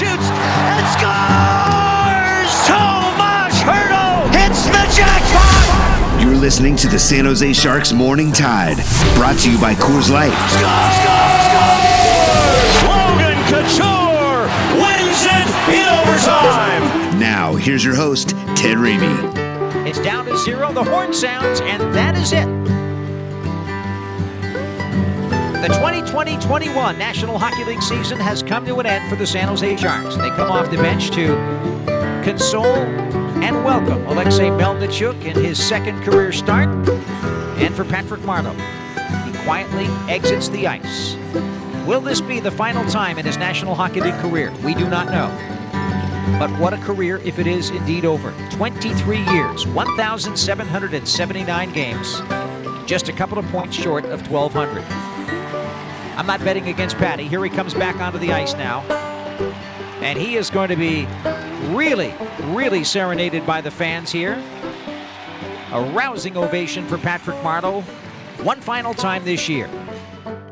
Shoots and scores! Tomas Hertl hits the jackpot! You're listening to the San Jose Sharks Morning Tide, brought to you by Coors Light. Score, score, score! Logan Couture wins it in overtime! Now, here's your host, Ted Ramey. It's down to zero. The horn sounds, and that is it. The 2020-21 National Hockey League season has come to an end for the San Jose Sharks. They come off the bench to console and welcome Alexei Melnichuk in his second career start. And for Patrick Marleau, he quietly exits the ice. Will this be the final time in his National Hockey League career? We do not know. But what a career if it is indeed over. 23 years, 1,779 games, just a couple of points short of 1,200. I'm not betting against Patty. Here he comes back onto the ice now. And he is going to be really, really serenaded by the fans here. A rousing ovation for Patrick Marleau. One final time this year.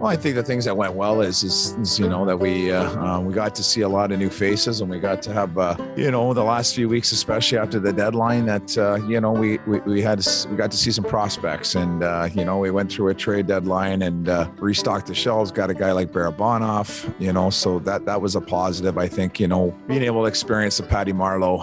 Well, I think the things that went well is, is, is you know, that we uh, uh, we got to see a lot of new faces, and we got to have, uh, you know, the last few weeks, especially after the deadline, that uh, you know we, we we had we got to see some prospects, and uh, you know we went through a trade deadline and uh, restocked the shelves. Got a guy like Barabanov, you know, so that that was a positive. I think you know being able to experience the Patty Marleau,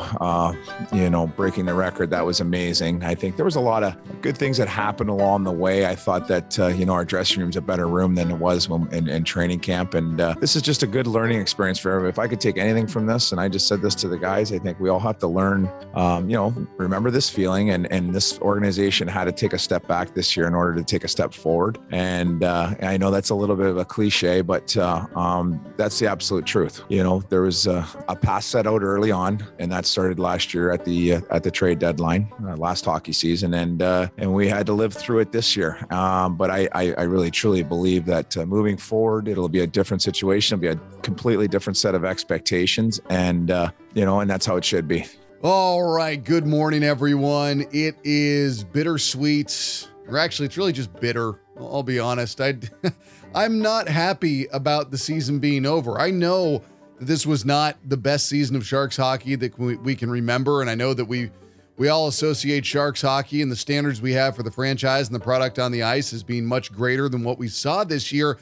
you know, breaking the record, that was amazing. I think there was a lot of good things that happened along the way. I thought that you know our dressing room's a better room than than it was when, in, in training camp. And uh, this is just a good learning experience for everyone. If I could take anything from this, and I just said this to the guys, I think we all have to learn, um, you know, remember this feeling. And, and this organization had to take a step back this year in order to take a step forward. And uh, I know that's a little bit of a cliche, but uh, um, that's the absolute truth. You know, there was a, a, pass set out early on, and that started last year at the uh, at the trade deadline, uh, last hockey season, and uh, and we had to live through it this year. Um, but I, I, I really truly believe that that uh, moving forward, it'll be a different situation. It'll be a completely different set of expectations. And, uh, you know, and that's how it should be. All right. Good morning, everyone. It is bittersweet, or actually, it's really just bitter. I'll be honest. I, I'm not happy about the season being over. I know this was not the best season of Sharks hockey that we, we can remember. And I know that we, we all associate Sharks hockey and the standards we have for the franchise and the product on the ice as being much greater than what we saw this year.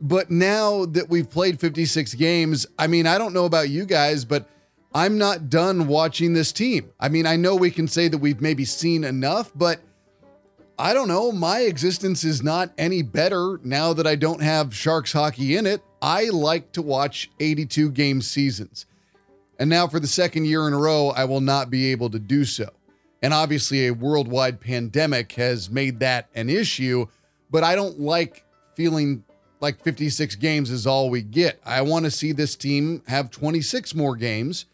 But now that we've played 56 games, I mean, I don't know about you guys, but I'm not done watching this team. I mean, I know we can say that we've maybe seen enough, but I don't know. My existence is not any better now that I don't have Sharks hockey in it. I like to watch 82 game seasons. And now, for the second year in a row, I will not be able to do so. And obviously, a worldwide pandemic has made that an issue, but I don't like feeling like 56 games is all we get. I want to see this team have 26 more games.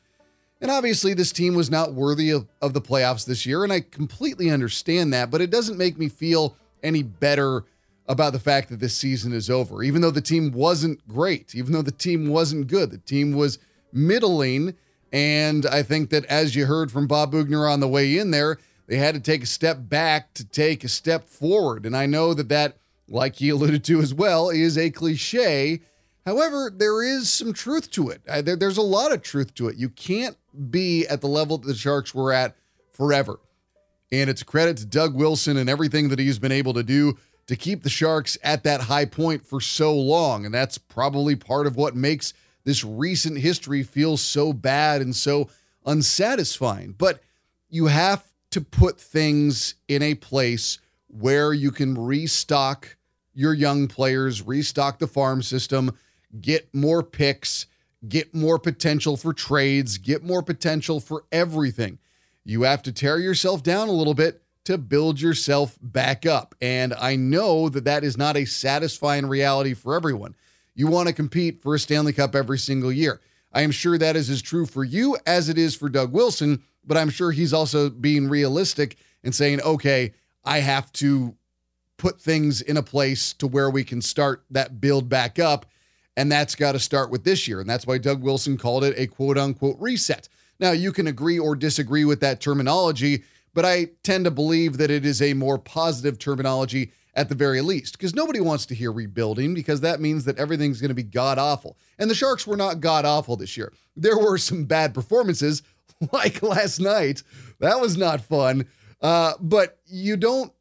And obviously, this team was not worthy of, of the playoffs this year. And I completely understand that, but it doesn't make me feel any better about the fact that this season is over. Even though the team wasn't great, even though the team wasn't good, the team was middling. And I think that as you heard from Bob Boughner on the way in there, they had to take a step back to take a step forward. And I know that that, like he alluded to as well, is a cliche. However, there is some truth to it. There, there's a lot of truth to it. You can't be at the level that the Sharks were at forever. And it's a credit to Doug Wilson and everything that he's been able to do to keep the Sharks at that high point for so long. And that's probably part of what makes this recent history feels so bad and so unsatisfying. But you have to put things in a place where you can restock your young players, restock the farm system, get more picks, get more potential for trades, get more potential for everything. You have to tear yourself down a little bit to build yourself back up. And I know that that is not a satisfying reality for everyone. You want to compete for a Stanley Cup every single year. I am sure that is as true for you as it is for Doug Wilson, but I'm sure he's also being realistic and saying, okay, I have to put things in a place to where we can start that build back up. And that's got to start with this year. And that's why Doug Wilson called it a quote unquote reset. Now, you can agree or disagree with that terminology, but I tend to believe that it is a more positive terminology at the very least, because nobody wants to hear rebuilding because that means that everything's going to be god awful. And the Sharks were not god awful this year. There were some bad performances, like last night. That was not fun. Uh, but you don't,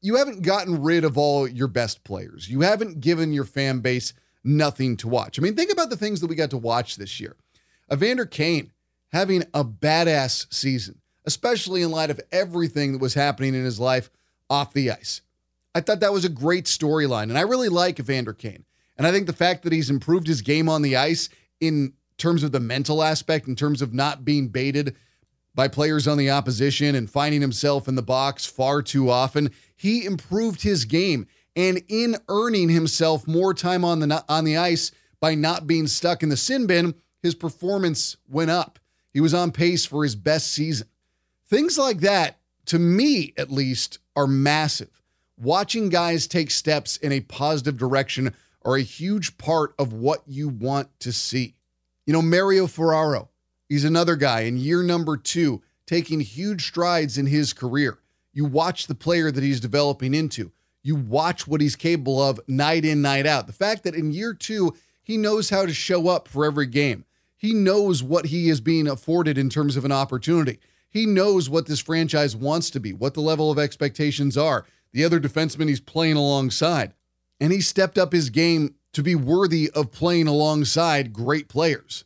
you haven't gotten rid of all your best players. You haven't given your fan base nothing to watch. I mean, think about the things that we got to watch this year. Evander Kane having a badass season, especially in light of everything that was happening in his life off the ice. I thought that was a great storyline, and I really like Evander Kane. And I think the fact that he's improved his game on the ice in terms of the mental aspect, in terms of not being baited by players on the opposition and finding himself in the box far too often, he improved his game. And in earning himself more time on the on the ice by not being stuck in the sin bin, his performance went up. He was on pace for his best season. Things like that, to me at least, are massive watching guys take steps in a positive direction are a huge part of what you want to see. You know, Mario Ferraro, he's another guy in year number two, taking huge strides in his career. You watch the player that he's developing into, you watch what he's capable of night in, night out. The fact that in year two, he knows how to show up for every game. He knows what he is being afforded in terms of an opportunity. He knows what this franchise wants to be, what the level of expectations are the other defenseman he's playing alongside. And he stepped up his game to be worthy of playing alongside great players.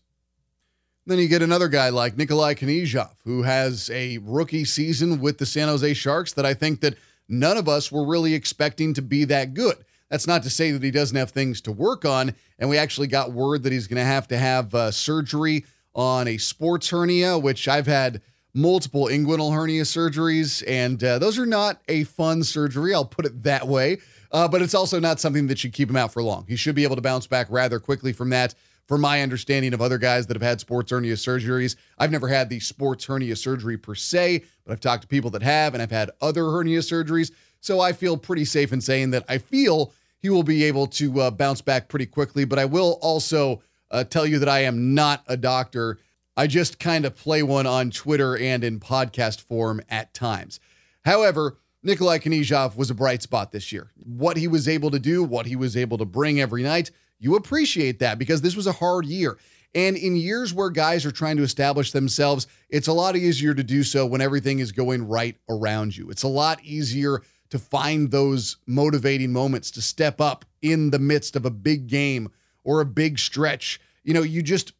Then you get another guy like Nikolai Knyzhov, who has a rookie season with the San Jose Sharks that I think that none of us were really expecting to be that good. That's not to say that he doesn't have things to work on. And we actually got word that he's going to have to have uh, surgery on a sports hernia, which I've had multiple inguinal hernia surgeries, and uh, those are not a fun surgery. I'll put it that way. Uh, but it's also not something that should keep him out for long. He should be able to bounce back rather quickly from that. From my understanding of other guys that have had sports hernia surgeries, I've never had the sports hernia surgery per se, but I've talked to people that have, and I've had other hernia surgeries. So I feel pretty safe in saying that I feel he will be able to uh, bounce back pretty quickly. But I will also uh, tell you that I am not a doctor I just kind of play one on Twitter and in podcast form at times. However, Nikolai Knyzhov was a bright spot this year. What he was able to do, what he was able to bring every night, you appreciate that because this was a hard year. And in years where guys are trying to establish themselves, it's a lot easier to do so when everything is going right around you. It's a lot easier to find those motivating moments to step up in the midst of a big game or a big stretch. You know, you just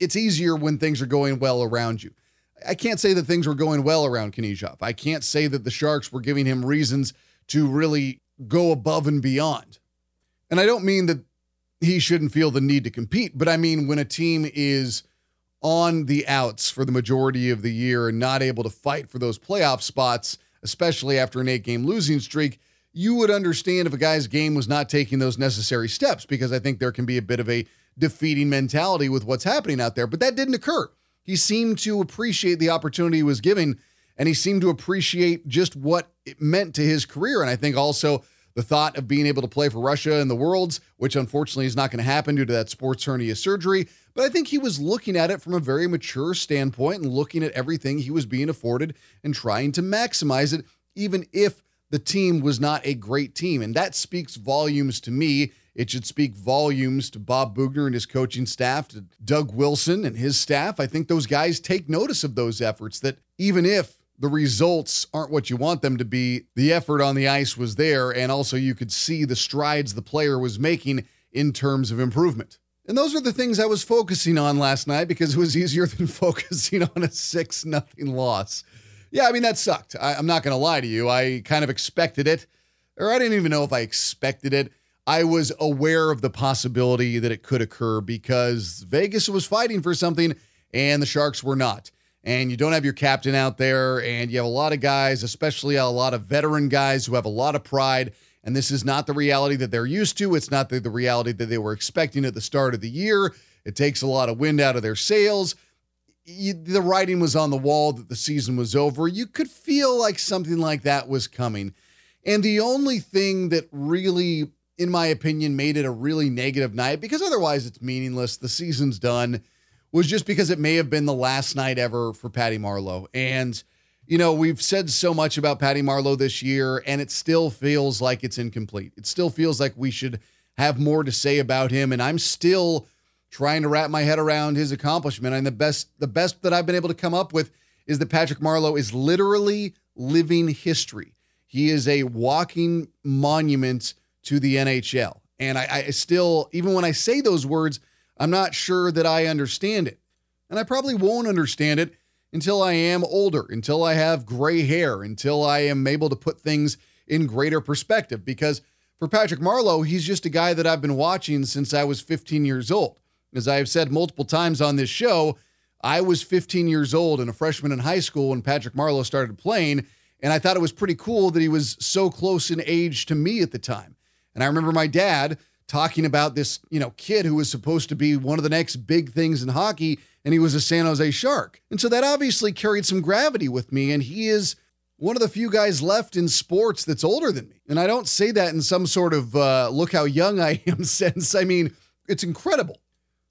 it's easier when things are going well around you. I can't say that things were going well around Knyzhov. I can't say that the Sharks were giving him reasons to really go above and beyond. And I don't mean that he shouldn't feel the need to compete, but I mean when a team is on the outs for the majority of the year and not able to fight for those playoff spots, especially after an eight game losing streak, you would understand if a guy's game was not taking those necessary steps because I think there can be a bit of a defeating mentality with what's happening out there. But that didn't occur. He seemed to appreciate the opportunity he was given, and he seemed to appreciate just what it meant to his career. And I think also the thought of being able to play for Russia in the Worlds, which unfortunately is not going to happen due to that sports hernia surgery. But I think he was looking at it from a very mature standpoint and looking at everything he was being afforded and trying to maximize it, even if the team was not a great team. And that speaks volumes to me it should speak volumes to Bob Boughner and his coaching staff, to Doug Wilson and his staff. I think those guys take notice of those efforts that even if the results aren't what you want them to be, the effort on the ice was there. And also, you could see the strides the player was making in terms of improvement. And those are the things I was focusing on last night because it was easier than focusing on a 6 nothing loss. Yeah, I mean, that sucked. I, am not going to lie to you. I kind of expected it, or I didn't even know if I expected it. I was aware of the possibility that it could occur because Vegas was fighting for something and the Sharks were not. And you don't have your captain out there, and you have a lot of guys, especially a lot of veteran guys who have a lot of pride. And this is not the reality that they're used to. It's not the, the reality that they were expecting at the start of the year. It takes a lot of wind out of their sails. You, the writing was on the wall that the season was over. You could feel like something like that was coming. And the only thing that really, in my opinion, made it a really negative night, because otherwise it's meaningless, the season's done, was just because it may have been the last night ever for Patty Marleau. And you know, we've said so much about Patty Marleau this year, and it still feels like it's incomplete. It still feels like we should have more to say about him. And I'm still trying to wrap my head around his accomplishment. And the best, the best that I've been able to come up with is that Patrick Marleau is literally living history. He is a walking monument to the NHL. And I, I still, even when I say those words, I'm not sure that I understand it. And I probably won't understand it until I am older, until I have gray hair, until I am able to put things in greater perspective. Because for Patrick Marleau, he's just a guy that I've been watching since I was 15 years old. As I have said multiple times on this show, I was 15 years old and a freshman in high school when Patrick Marleau started playing. And I thought it was pretty cool that he was so close in age to me at the time. And I remember my dad talking about this, you know, kid who was supposed to be one of the next big things in hockey and he was a San Jose Shark. And so that obviously carried some gravity with me. And he is one of the few guys left in sports that's older than me. And I don't say that in some sort of uh, look how young I am sense. I mean, it's incredible.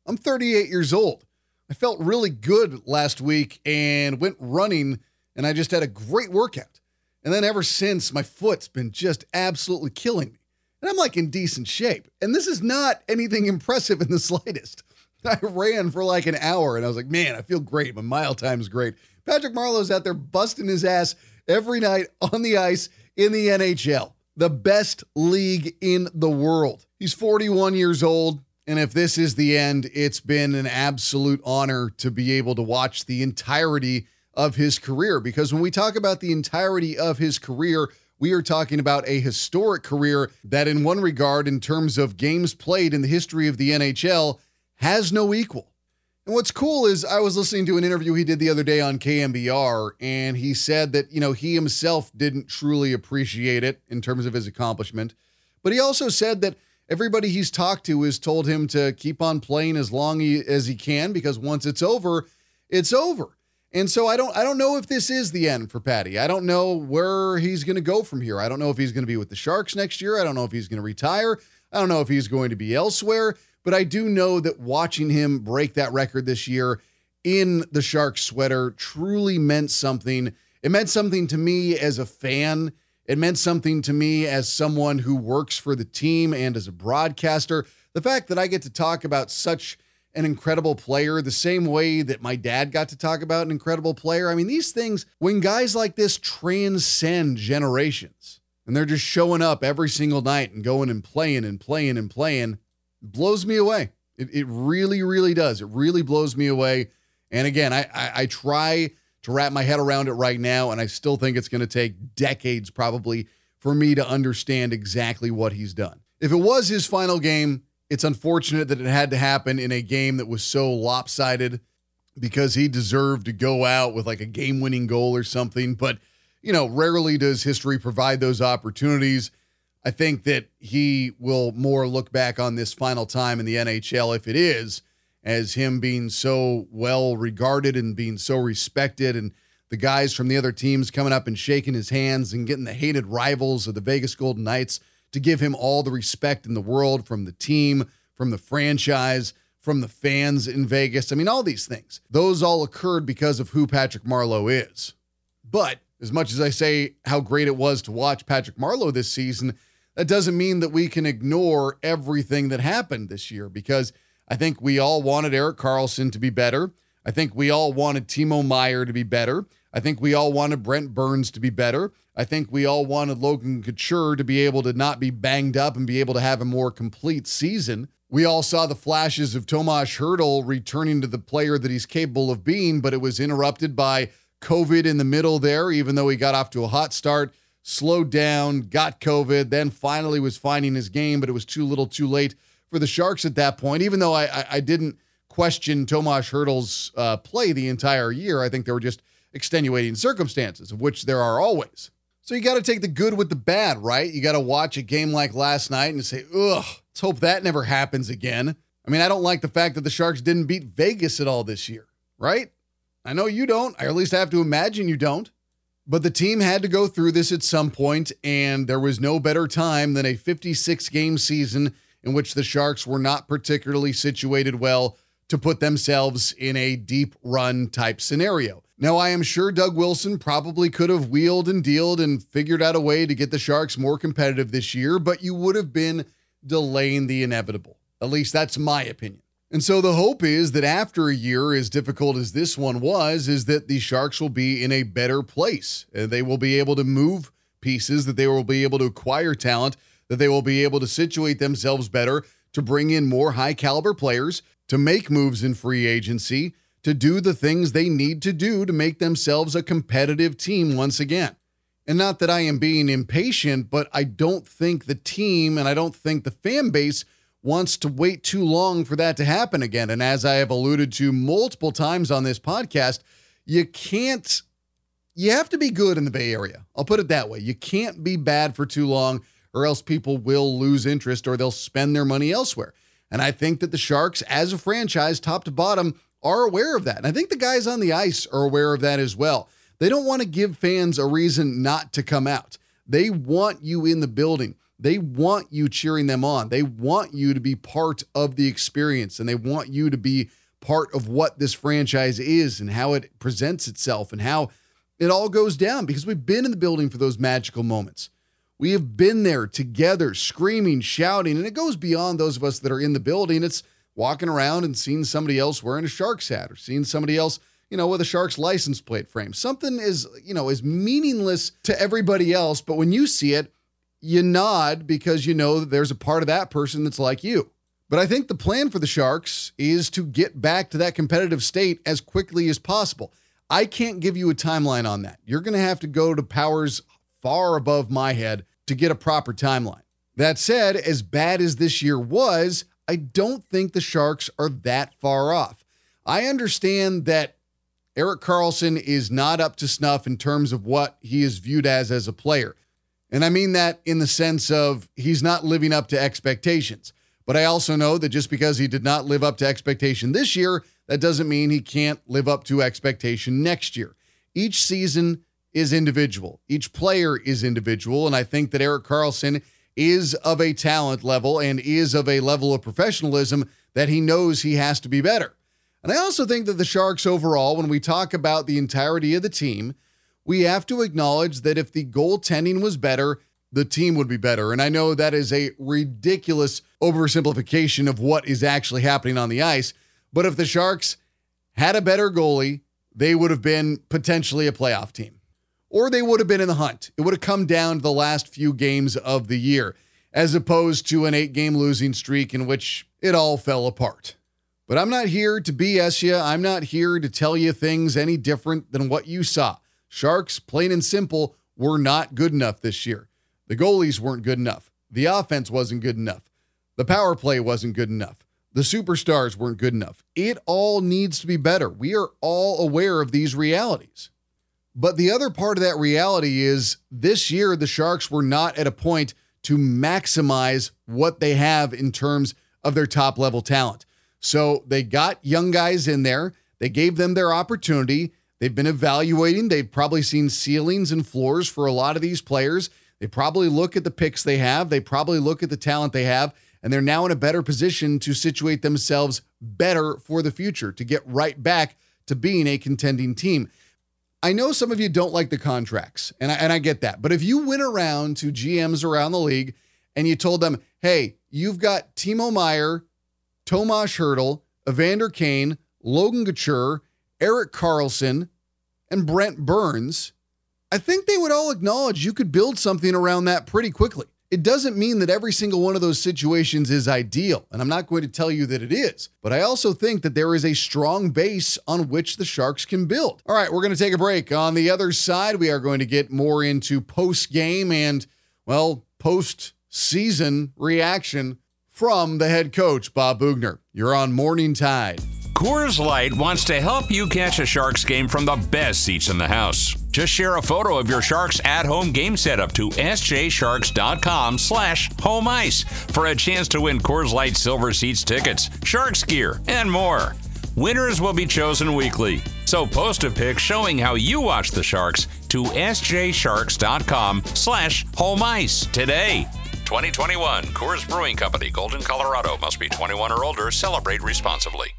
I'm 38 years old. I felt really good last week and went running, and I just had a great workout. And then ever since, my foot's been just absolutely killing me. And I'm like in decent shape. And this is not anything impressive in the slightest. I ran for like an hour and I was like, man, I feel great. My mile time's great. Patrick Marleau's out there busting his ass every night on the ice in the NHL, the best league in the world. He's 41 years old. And if this is the end, it's been an absolute honor to be able to watch the entirety of his career. Because when we talk about the entirety of his career, we are talking about a historic career that, in one regard, in terms of games played in the history of the NHL, has no equal. And what's cool is I was listening to an interview he did the other day on KNBR, and he said that, you know, he himself didn't truly appreciate it in terms of his accomplishment. But he also said that everybody he's talked to has told him to keep on playing as long as he can because once it's over, it's over. And so I don't I don't know if this is the end for Patty. I don't know where he's going to go from here. I don't know if he's going to be with the Sharks next year. I don't know if he's going to retire. I don't know if he's going to be elsewhere. But I do know that watching him break that record this year in the Sharks sweater truly meant something. It meant something to me as a fan. It meant something to me as someone who works for the team and as a broadcaster. The fact that I get to talk about such an incredible player the same way that my dad got to talk about an incredible player. I mean, these things, when guys like this transcend generations and they're just showing up every single night and going and playing and playing and playing, blows me away. It, it really, really does. It really blows me away. And again, I, I, I try to wrap my head around it right now, and I still think it's going to take decades probably for me to understand exactly what he's done. If it was his final game, it's unfortunate that it had to happen in a game that was so lopsided because he deserved to go out with like a game winning goal or something. But, you know, rarely does history provide those opportunities. I think that he will more look back on this final time in the NHL, if it is, as him being so well regarded and being so respected, and the guys from the other teams coming up and shaking his hands and getting the hated rivals of the Vegas Golden Knights to give him all the respect in the world from the team, from the franchise, from the fans in Vegas. I mean, all these things. Those all occurred because of who Patrick Marleau is. But as much as I say how great it was to watch Patrick Marleau this season, that doesn't mean that we can ignore everything that happened this year because I think we all wanted Erik Karlsson to be better. I think we all wanted Timo Meier to be better. I think we all wanted Brent Burns to be better. I think we all wanted Logan Couture to be able to not be banged up and be able to have a more complete season. We all saw the flashes of Tomas Hertl returning to the player that he's capable of being, but it was interrupted by COVID in the middle there, even though he got off to a hot start slowed down, got COVID, then finally was finding his game, but it was too little too late for the Sharks at that point. Even though I, I, I didn't question Tomas Hertl's uh, play the entire year, I think there were just extenuating circumstances, of which there are always. So you got to take the good with the bad, right? You got to watch a game like last night and say, ugh, let's hope that never happens again. I mean, I don't like the fact that the Sharks didn't beat Vegas at all this year, right? I know you don't, or at least I have to imagine you don't. But the team had to go through this at some point, and there was no better time than a 56 game season in which the Sharks were not particularly situated well to put themselves in a deep run type scenario. Now, I am sure Doug Wilson probably could have wheeled and dealed and figured out a way to get the Sharks more competitive this year, but you would have been delaying the inevitable. At least that's my opinion. And so the hope is that after a year as difficult as this one was, is that the Sharks will be in a better place. and They will be able to move pieces, that they will be able to acquire talent, that they will be able to situate themselves better to bring in more high caliber players, to make moves in free agency, to do the things they need to do to make themselves a competitive team once again. And not that I am being impatient, but I don't think the team and I don't think the fan base wants to wait too long for that to happen again. And as I have alluded to multiple times on this podcast, you can't, you have to be good in the Bay Area. I'll put it that way. You can't be bad for too long, or else people will lose interest or they'll spend their money elsewhere. And I think that the Sharks, as a franchise, top to bottom, are aware of that. And I think the guys on the ice are aware of that as well. They don't want to give fans a reason not to come out. They want you in the building. They want you cheering them on. They want you to be part of the experience and they want you to be part of what this franchise is and how it presents itself and how it all goes down because we've been in the building for those magical moments. We have been there together, screaming, shouting, and it goes beyond those of us that are in the building. It's walking around and seeing somebody else wearing a Sharks hat or seeing somebody else, you know, with a Sharks license plate frame. Something is, you know, is meaningless to everybody else, but when you see it, you nod because you know that there's a part of that person that's like you. But I think the plan for the Sharks is to get back to that competitive state as quickly as possible. I can't give you a timeline on that. You're going to have to go to powers far above my head to get a proper timeline. That said, as bad as this year was, I don't think the Sharks are that far off. I understand that Erik Karlsson is not up to snuff in terms of what he is viewed as as a player. And I mean that in the sense of he's not living up to expectations. But I also know that just because he did not live up to expectation this year, that doesn't mean he can't live up to expectation next year. Each season is individual, each player is individual. And I think that Erik Karlsson is of a talent level and is of a level of professionalism that he knows he has to be better. And I also think that the Sharks overall, when we talk about the entirety of the team, we have to acknowledge that if the goaltending was better, the team would be better. And I know that is a ridiculous oversimplification of what is actually happening on the ice. But if the Sharks had a better goalie, they would have been potentially a playoff team. Or they would have been in the hunt. It would have come down to the last few games of the year, as opposed to an eight game losing streak in which it all fell apart. But I'm not here to BS you. I'm not here to tell you things any different than what you saw. Sharks, plain and simple, were not good enough this year. The goalies weren't good enough. The offense wasn't good enough. The power play wasn't good enough. The superstars weren't good enough. It all needs to be better. We are all aware of these realities. But the other part of that reality is this year, the Sharks were not at a point to maximize what they have in terms of their top level talent. So they got young guys in there, they gave them their opportunity. They've been evaluating. They've probably seen ceilings and floors for a lot of these players. They probably look at the picks they have. They probably look at the talent they have, and they're now in a better position to situate themselves better for the future, to get right back to being a contending team. I know some of you don't like the contracts, and I, and I get that. But if you went around to GMs around the league and you told them, hey, you've got Timo Meier, Tomas Hertl, Evander Kane, Logan Couture, Erik Karlsson, and Brent Burns, I think they would all acknowledge you could build something around that pretty quickly. It doesn't mean that every single one of those situations is ideal, and I'm not going to tell you that it is, but I also think that there is a strong base on which the Sharks can build. All right, we're going to take a break. On the other side, we are going to get more into post game and, well, post season reaction from the head coach, Bob Boughner. You're on Morning Tide. Coors Light wants to help you catch a Sharks game from the best seats in the house. Just share a photo of your Sharks at-home game setup to sjsharks.com slash home ice for a chance to win Coors Light Silver Seats tickets, Sharks gear, and more. Winners will be chosen weekly. So post a pic showing how you watch the Sharks to sjsharks.com slash home ice today. 2021 Coors Brewing Company, Golden, Colorado. Must be 21 or older. Celebrate responsibly.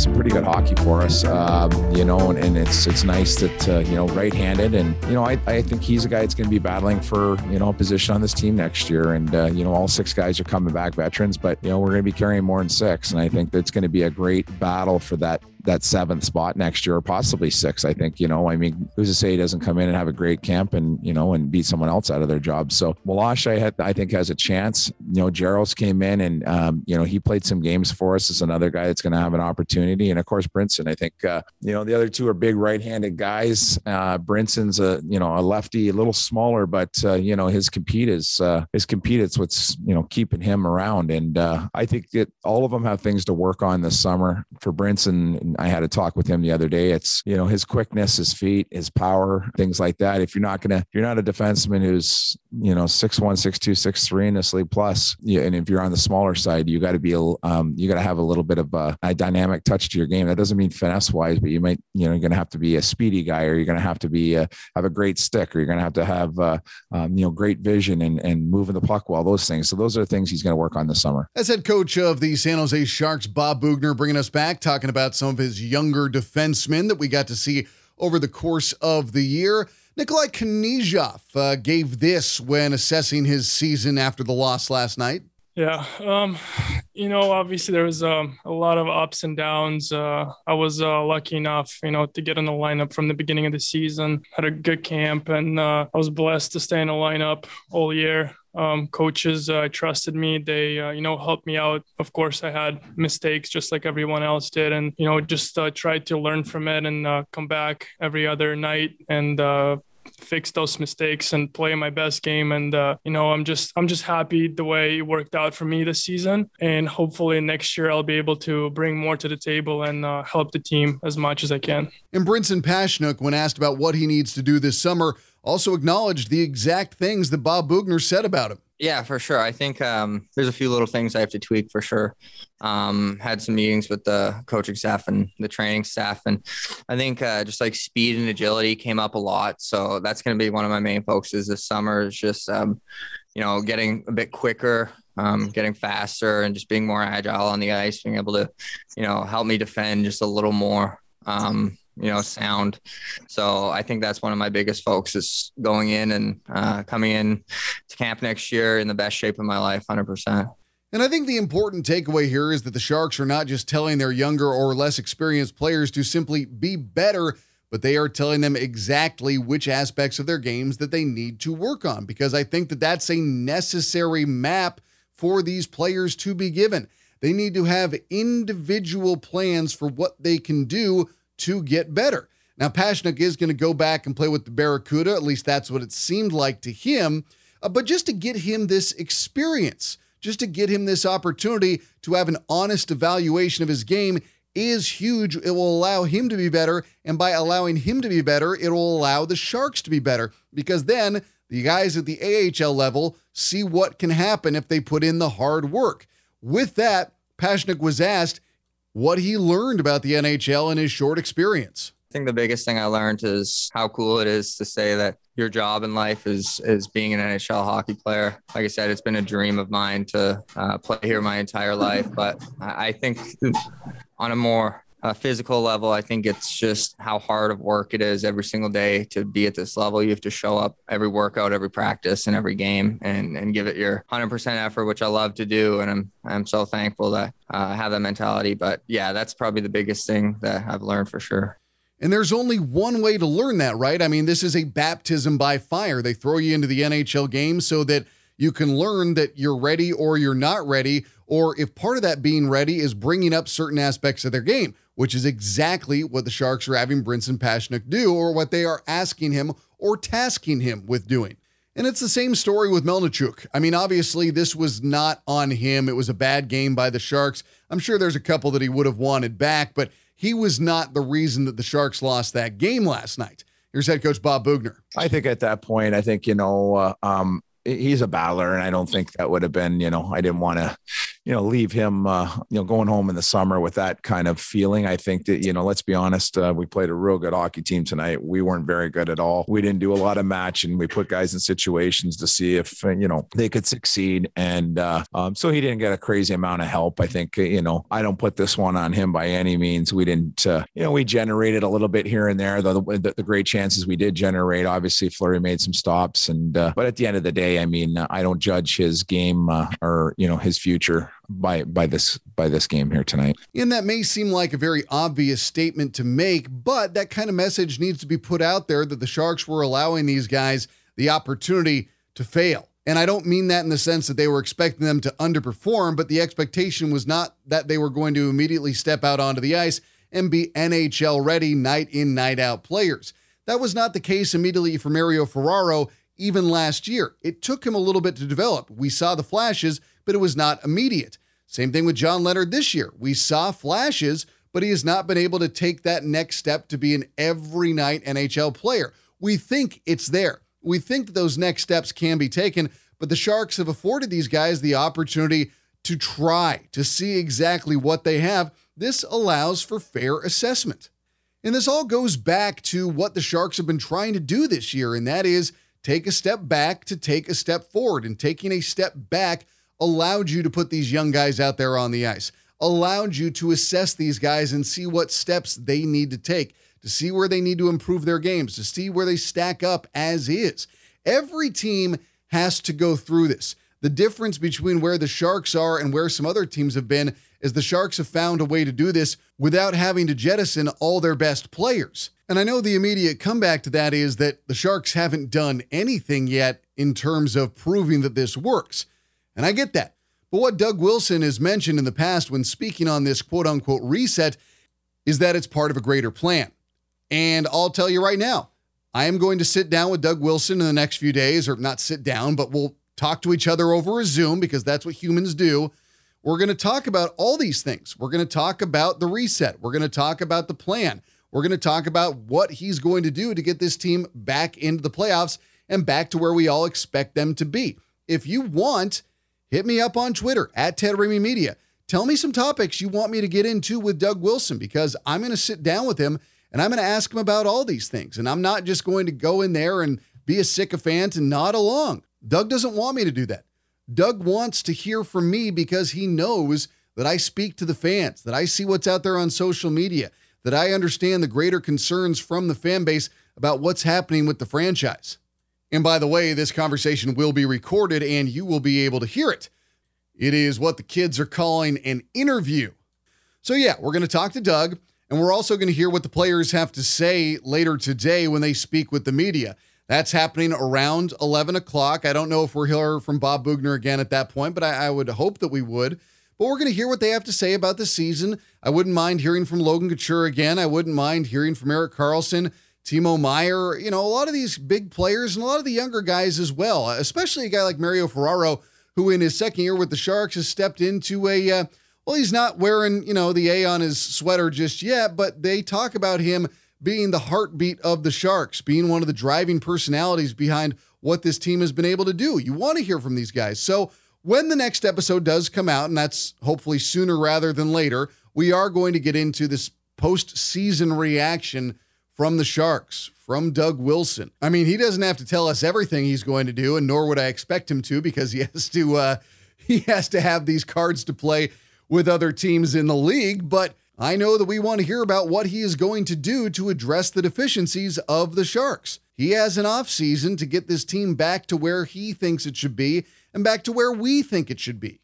Played some pretty good hockey for us. Um, you know, and, and, it's it's nice that uh, you know right-handed, and you know, I, I think he's a guy that's going to be battling for you know a position on this team next year. And uh, you know, all six guys are coming back veterans, but you know, we're going to be carrying more than six, and I think that's going to be a great battle for that that seventh spot next year, or possibly six. I think, you know, I mean, who's to say he doesn't come in and have a great camp and, you know, and beat someone else out of their job. So Meloche, I, I think, has a chance. You know, Gerald's came in and, um, you know, he played some games for us as another guy that's going to have an opportunity. And of course, Brinson, I think, uh, you know, the other two are big right handed guys. Uh, Brinson's a, you know, a lefty, a little smaller, but, uh, you know, his compete is, uh, his compete is what's, you know, keeping him around. And uh, I think that all of them have things to work on this summer. For Brinson, I had a talk with him the other day. It's, you know, his quickness, his feet, his power, things like that. If you're not going to, you're not a defenseman who's, you know, six one, six two, six three in this league plus, yeah, and if you're on the smaller side, you got to be, um, you got to have a little bit of a, a, dynamic touch to your game. That doesn't mean finesse wise, but you might, you know, you're going to have to be a speedy guy, or you're going to have to be a, have a great stick, or you're going to have to have, uh, um, you know, great vision and and moving the puck well. Those things. So those are things he's going to work on this summer. As head coach of the San Jose Sharks, Bob Boughner, bringing us back, talking about some of his younger defensemen that we got to see over the course of the year. Nikolai Knyzhov uh, gave this when assessing his season after the loss last night. Yeah, um, you know, obviously there was um, a lot of ups and downs. Uh, I was uh, lucky enough, you know, to get in the lineup from the beginning of the season. Had a good camp, and uh, I was blessed to stay in the lineup all year. Um, coaches uh, trusted me. They, uh, you know, helped me out. Of course, I had mistakes just like everyone else did, and you know, just uh, tried to learn from it and uh, come back every other night and uh, fix those mistakes and play my best game. And uh, you know i'm just i'm just happy the way it worked out for me this season. And hopefully next year i'll be able to bring more to the table and uh, help the team as much as i can. And brinson pasichnuk when asked about what he needs to do this summer also acknowledged the exact things that bob boughner said about him yeah, for sure. I think um, there's a few little things I have to tweak for sure. Um, had some meetings with the coaching staff and the training staff, and I think uh, just like speed and agility came up a lot. So that's going to be one of my main focuses this summer. Is just um, you know getting a bit quicker, um, getting faster, and just being more agile on the ice, being able to you know help me defend just a little more. Um, you know, sound. So I think that's one of my biggest focuses going in and uh, coming in to camp next year in the best shape of my life, 100%. And I think the important takeaway here is that the Sharks are not just telling their younger or less experienced players to simply be better, but they are telling them exactly which aspects of their games that they need to work on. Because I think that that's a necessary map for these players to be given. They need to have individual plans for what they can do to get better. Now, Pasichnuk is going to go back and play with the Barracuda. At least that's what it seemed like to him. Uh, but just to get him this experience, just to get him this opportunity to have an honest evaluation of his game is huge. It will allow him to be better. And by allowing him to be better, it will allow the Sharks to be better because then the guys at the AHL level see what can happen if they put in the hard work. With that, Pasichnuk was asked what he learned about the NHL in his short experience. I think the biggest thing I learned is how cool it is to say that your job in life is is being an NHL hockey player. Like I said, it's been a dream of mine to uh, play here my entire life. But I think on a more uh, physical level, I think it's just how hard of work it is every single day to be at this level. You have to show up every workout, every practice, and every game, and and give it your 100% effort, which I love to do, and I'm I'm so thankful that uh, I have that mentality. But yeah, that's probably the biggest thing that I've learned for sure. And there's only one way to learn that, right? I mean, this is a baptism by fire. They throw you into the NHL game so that you can learn that you're ready or you're not ready, or if part of that being ready is bringing up certain aspects of their game, which is exactly what the Sharks are having Brinson Pasichnuk do, or what they are asking him or tasking him with doing. And it's the same story with Melnichuk. I mean, obviously, this was not on him. It was a bad game by the Sharks. I'm sure there's a couple that he would have wanted back, but he was not the reason that the Sharks lost that game last night. Here's head coach Bob Boughner. I think at that point, I think, you know, uh, um, he's a battler, and I don't think that would have been, you know, I didn't want to, you know, leave him, uh, you know, going home in the summer with that kind of feeling. I think that, you know, let's be honest, uh, we played a real good hockey team tonight. We weren't very good at all. We didn't do a lot of matching. We put guys in situations to see if, you know, they could succeed. And uh, um, so he didn't get a crazy amount of help. I think, you know, I don't put this one on him by any means. We didn't, uh, you know, we generated a little bit here and there, though the, the, great chances we did generate. Obviously, Fleury made some stops. And, uh, but at the end of the day, I mean, I don't judge his game uh, or you know his future by by this by this game here tonight. And that may seem like a very obvious statement to make, but that kind of message needs to be put out there that the Sharks were allowing these guys the opportunity to fail. And I don't mean that in the sense that they were expecting them to underperform, but the expectation was not that they were going to immediately step out onto the ice and be NHL ready night in, night out players. That was not the case immediately for Mario Ferraro even last year. It took him a little bit to develop. We saw the flashes, but it was not immediate. Same thing with John Leonard this year. We saw flashes, but he has not been able to take that next step to be an every night NHL player. We think it's there. We think that those next steps can be taken, but the Sharks have afforded these guys the opportunity to try to see exactly what they have. This allows for fair assessment. And this all goes back to what the Sharks have been trying to do this year, and that is take a step back to take a step forward. And taking a step back allowed you to put these young guys out there on the ice, allowed you to assess these guys and see what steps they need to take, to see where they need to improve their games, to see where they stack up as is. Every team has to go through this. The difference between where the Sharks are and where some other teams have been is the Sharks have found a way to do this without having to jettison all their best players. And I know the immediate comeback to that is that the Sharks haven't done anything yet in terms of proving that this works. And I get that. But what Doug Wilson has mentioned in the past when speaking on this quote unquote reset is that it's part of a greater plan. And I'll tell you right now, I am going to sit down with Doug Wilson in the next few days, or not sit down, but we'll talk to each other over a Zoom because that's what humans do. We're going to talk about all these things. We're going to talk about the reset. We're going to talk about the plan. We're going to talk about what he's going to do to get this team back into the playoffs and back to where we all expect them to be. If you want, hit me up on Twitter at Ted Ramey Media. Tell me some topics you want me to get into with Doug Wilson because I'm going to sit down with him and I'm going to ask him about all these things. And I'm not just going to go in there and be a sycophant and nod along. Doug doesn't want me to do that. Doug wants to hear from me because he knows that I speak to the fans, that I see what's out there on social media, that I understand the greater concerns from the fan base about what's happening with the franchise. And by the way, this conversation will be recorded and you will be able to hear it. It is what the kids are calling an interview. So, yeah, we're going to talk to Doug, and we're also going to hear what the players have to say later today when they speak with the media. That's happening around 11 o'clock. I don't know if we'll hear from Bob Boughner again at that point, but I, I would hope that we would. But we're going to hear what they have to say about the season. I wouldn't mind hearing from Logan Couture again. I wouldn't mind hearing from Erik Karlsson, Timo Meier, you know, a lot of these big players and a lot of the younger guys as well, especially a guy like Mario Ferraro, who in his second year with the Sharks has stepped into a, uh, well, he's not wearing, you know, the A on his sweater just yet, but they talk about him being the heartbeat of the Sharks, being one of the driving personalities behind what this team has been able to do. You want to hear from these guys. So when the next episode does come out, and that's hopefully sooner rather than later, we are going to get into this post-season reaction from the Sharks, from Doug Wilson. I mean, he doesn't have to tell us everything he's going to do, and nor would I expect him to, because he has to uh, he has to have these cards to play with other teams in the league. But I know that we want to hear about what he is going to do to address the deficiencies of the Sharks. He has an offseason to get this team back to where he thinks it should be and back to where we think it should be.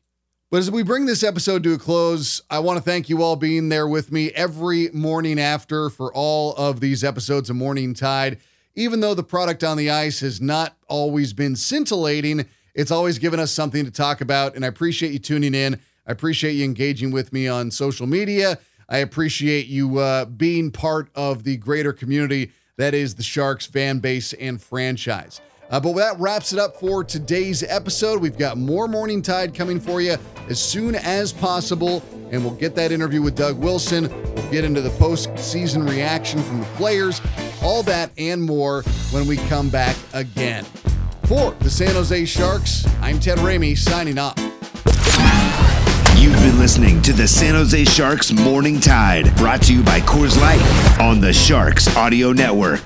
But as we bring this episode to a close, I want to thank you all being there with me every morning after for all of these episodes of Morning Tide. Even though the product on the ice has not always been scintillating, it's always given us something to talk about. And I appreciate you tuning in. I appreciate you engaging with me on social media. I appreciate you uh, being part of the greater community that is the Sharks fan base and franchise. Uh, but that wraps it up for today's episode. We've got more Morning Tide coming for you as soon as possible, and we'll get that interview with Doug Wilson. We'll get into the postseason reaction from the players, all that and more when we come back again. For the San Jose Sharks, I'm Ted Ramey signing off. You've been listening to the San Jose Sharks Morning Tide, brought to you by Coors Light on the Sharks Audio Network.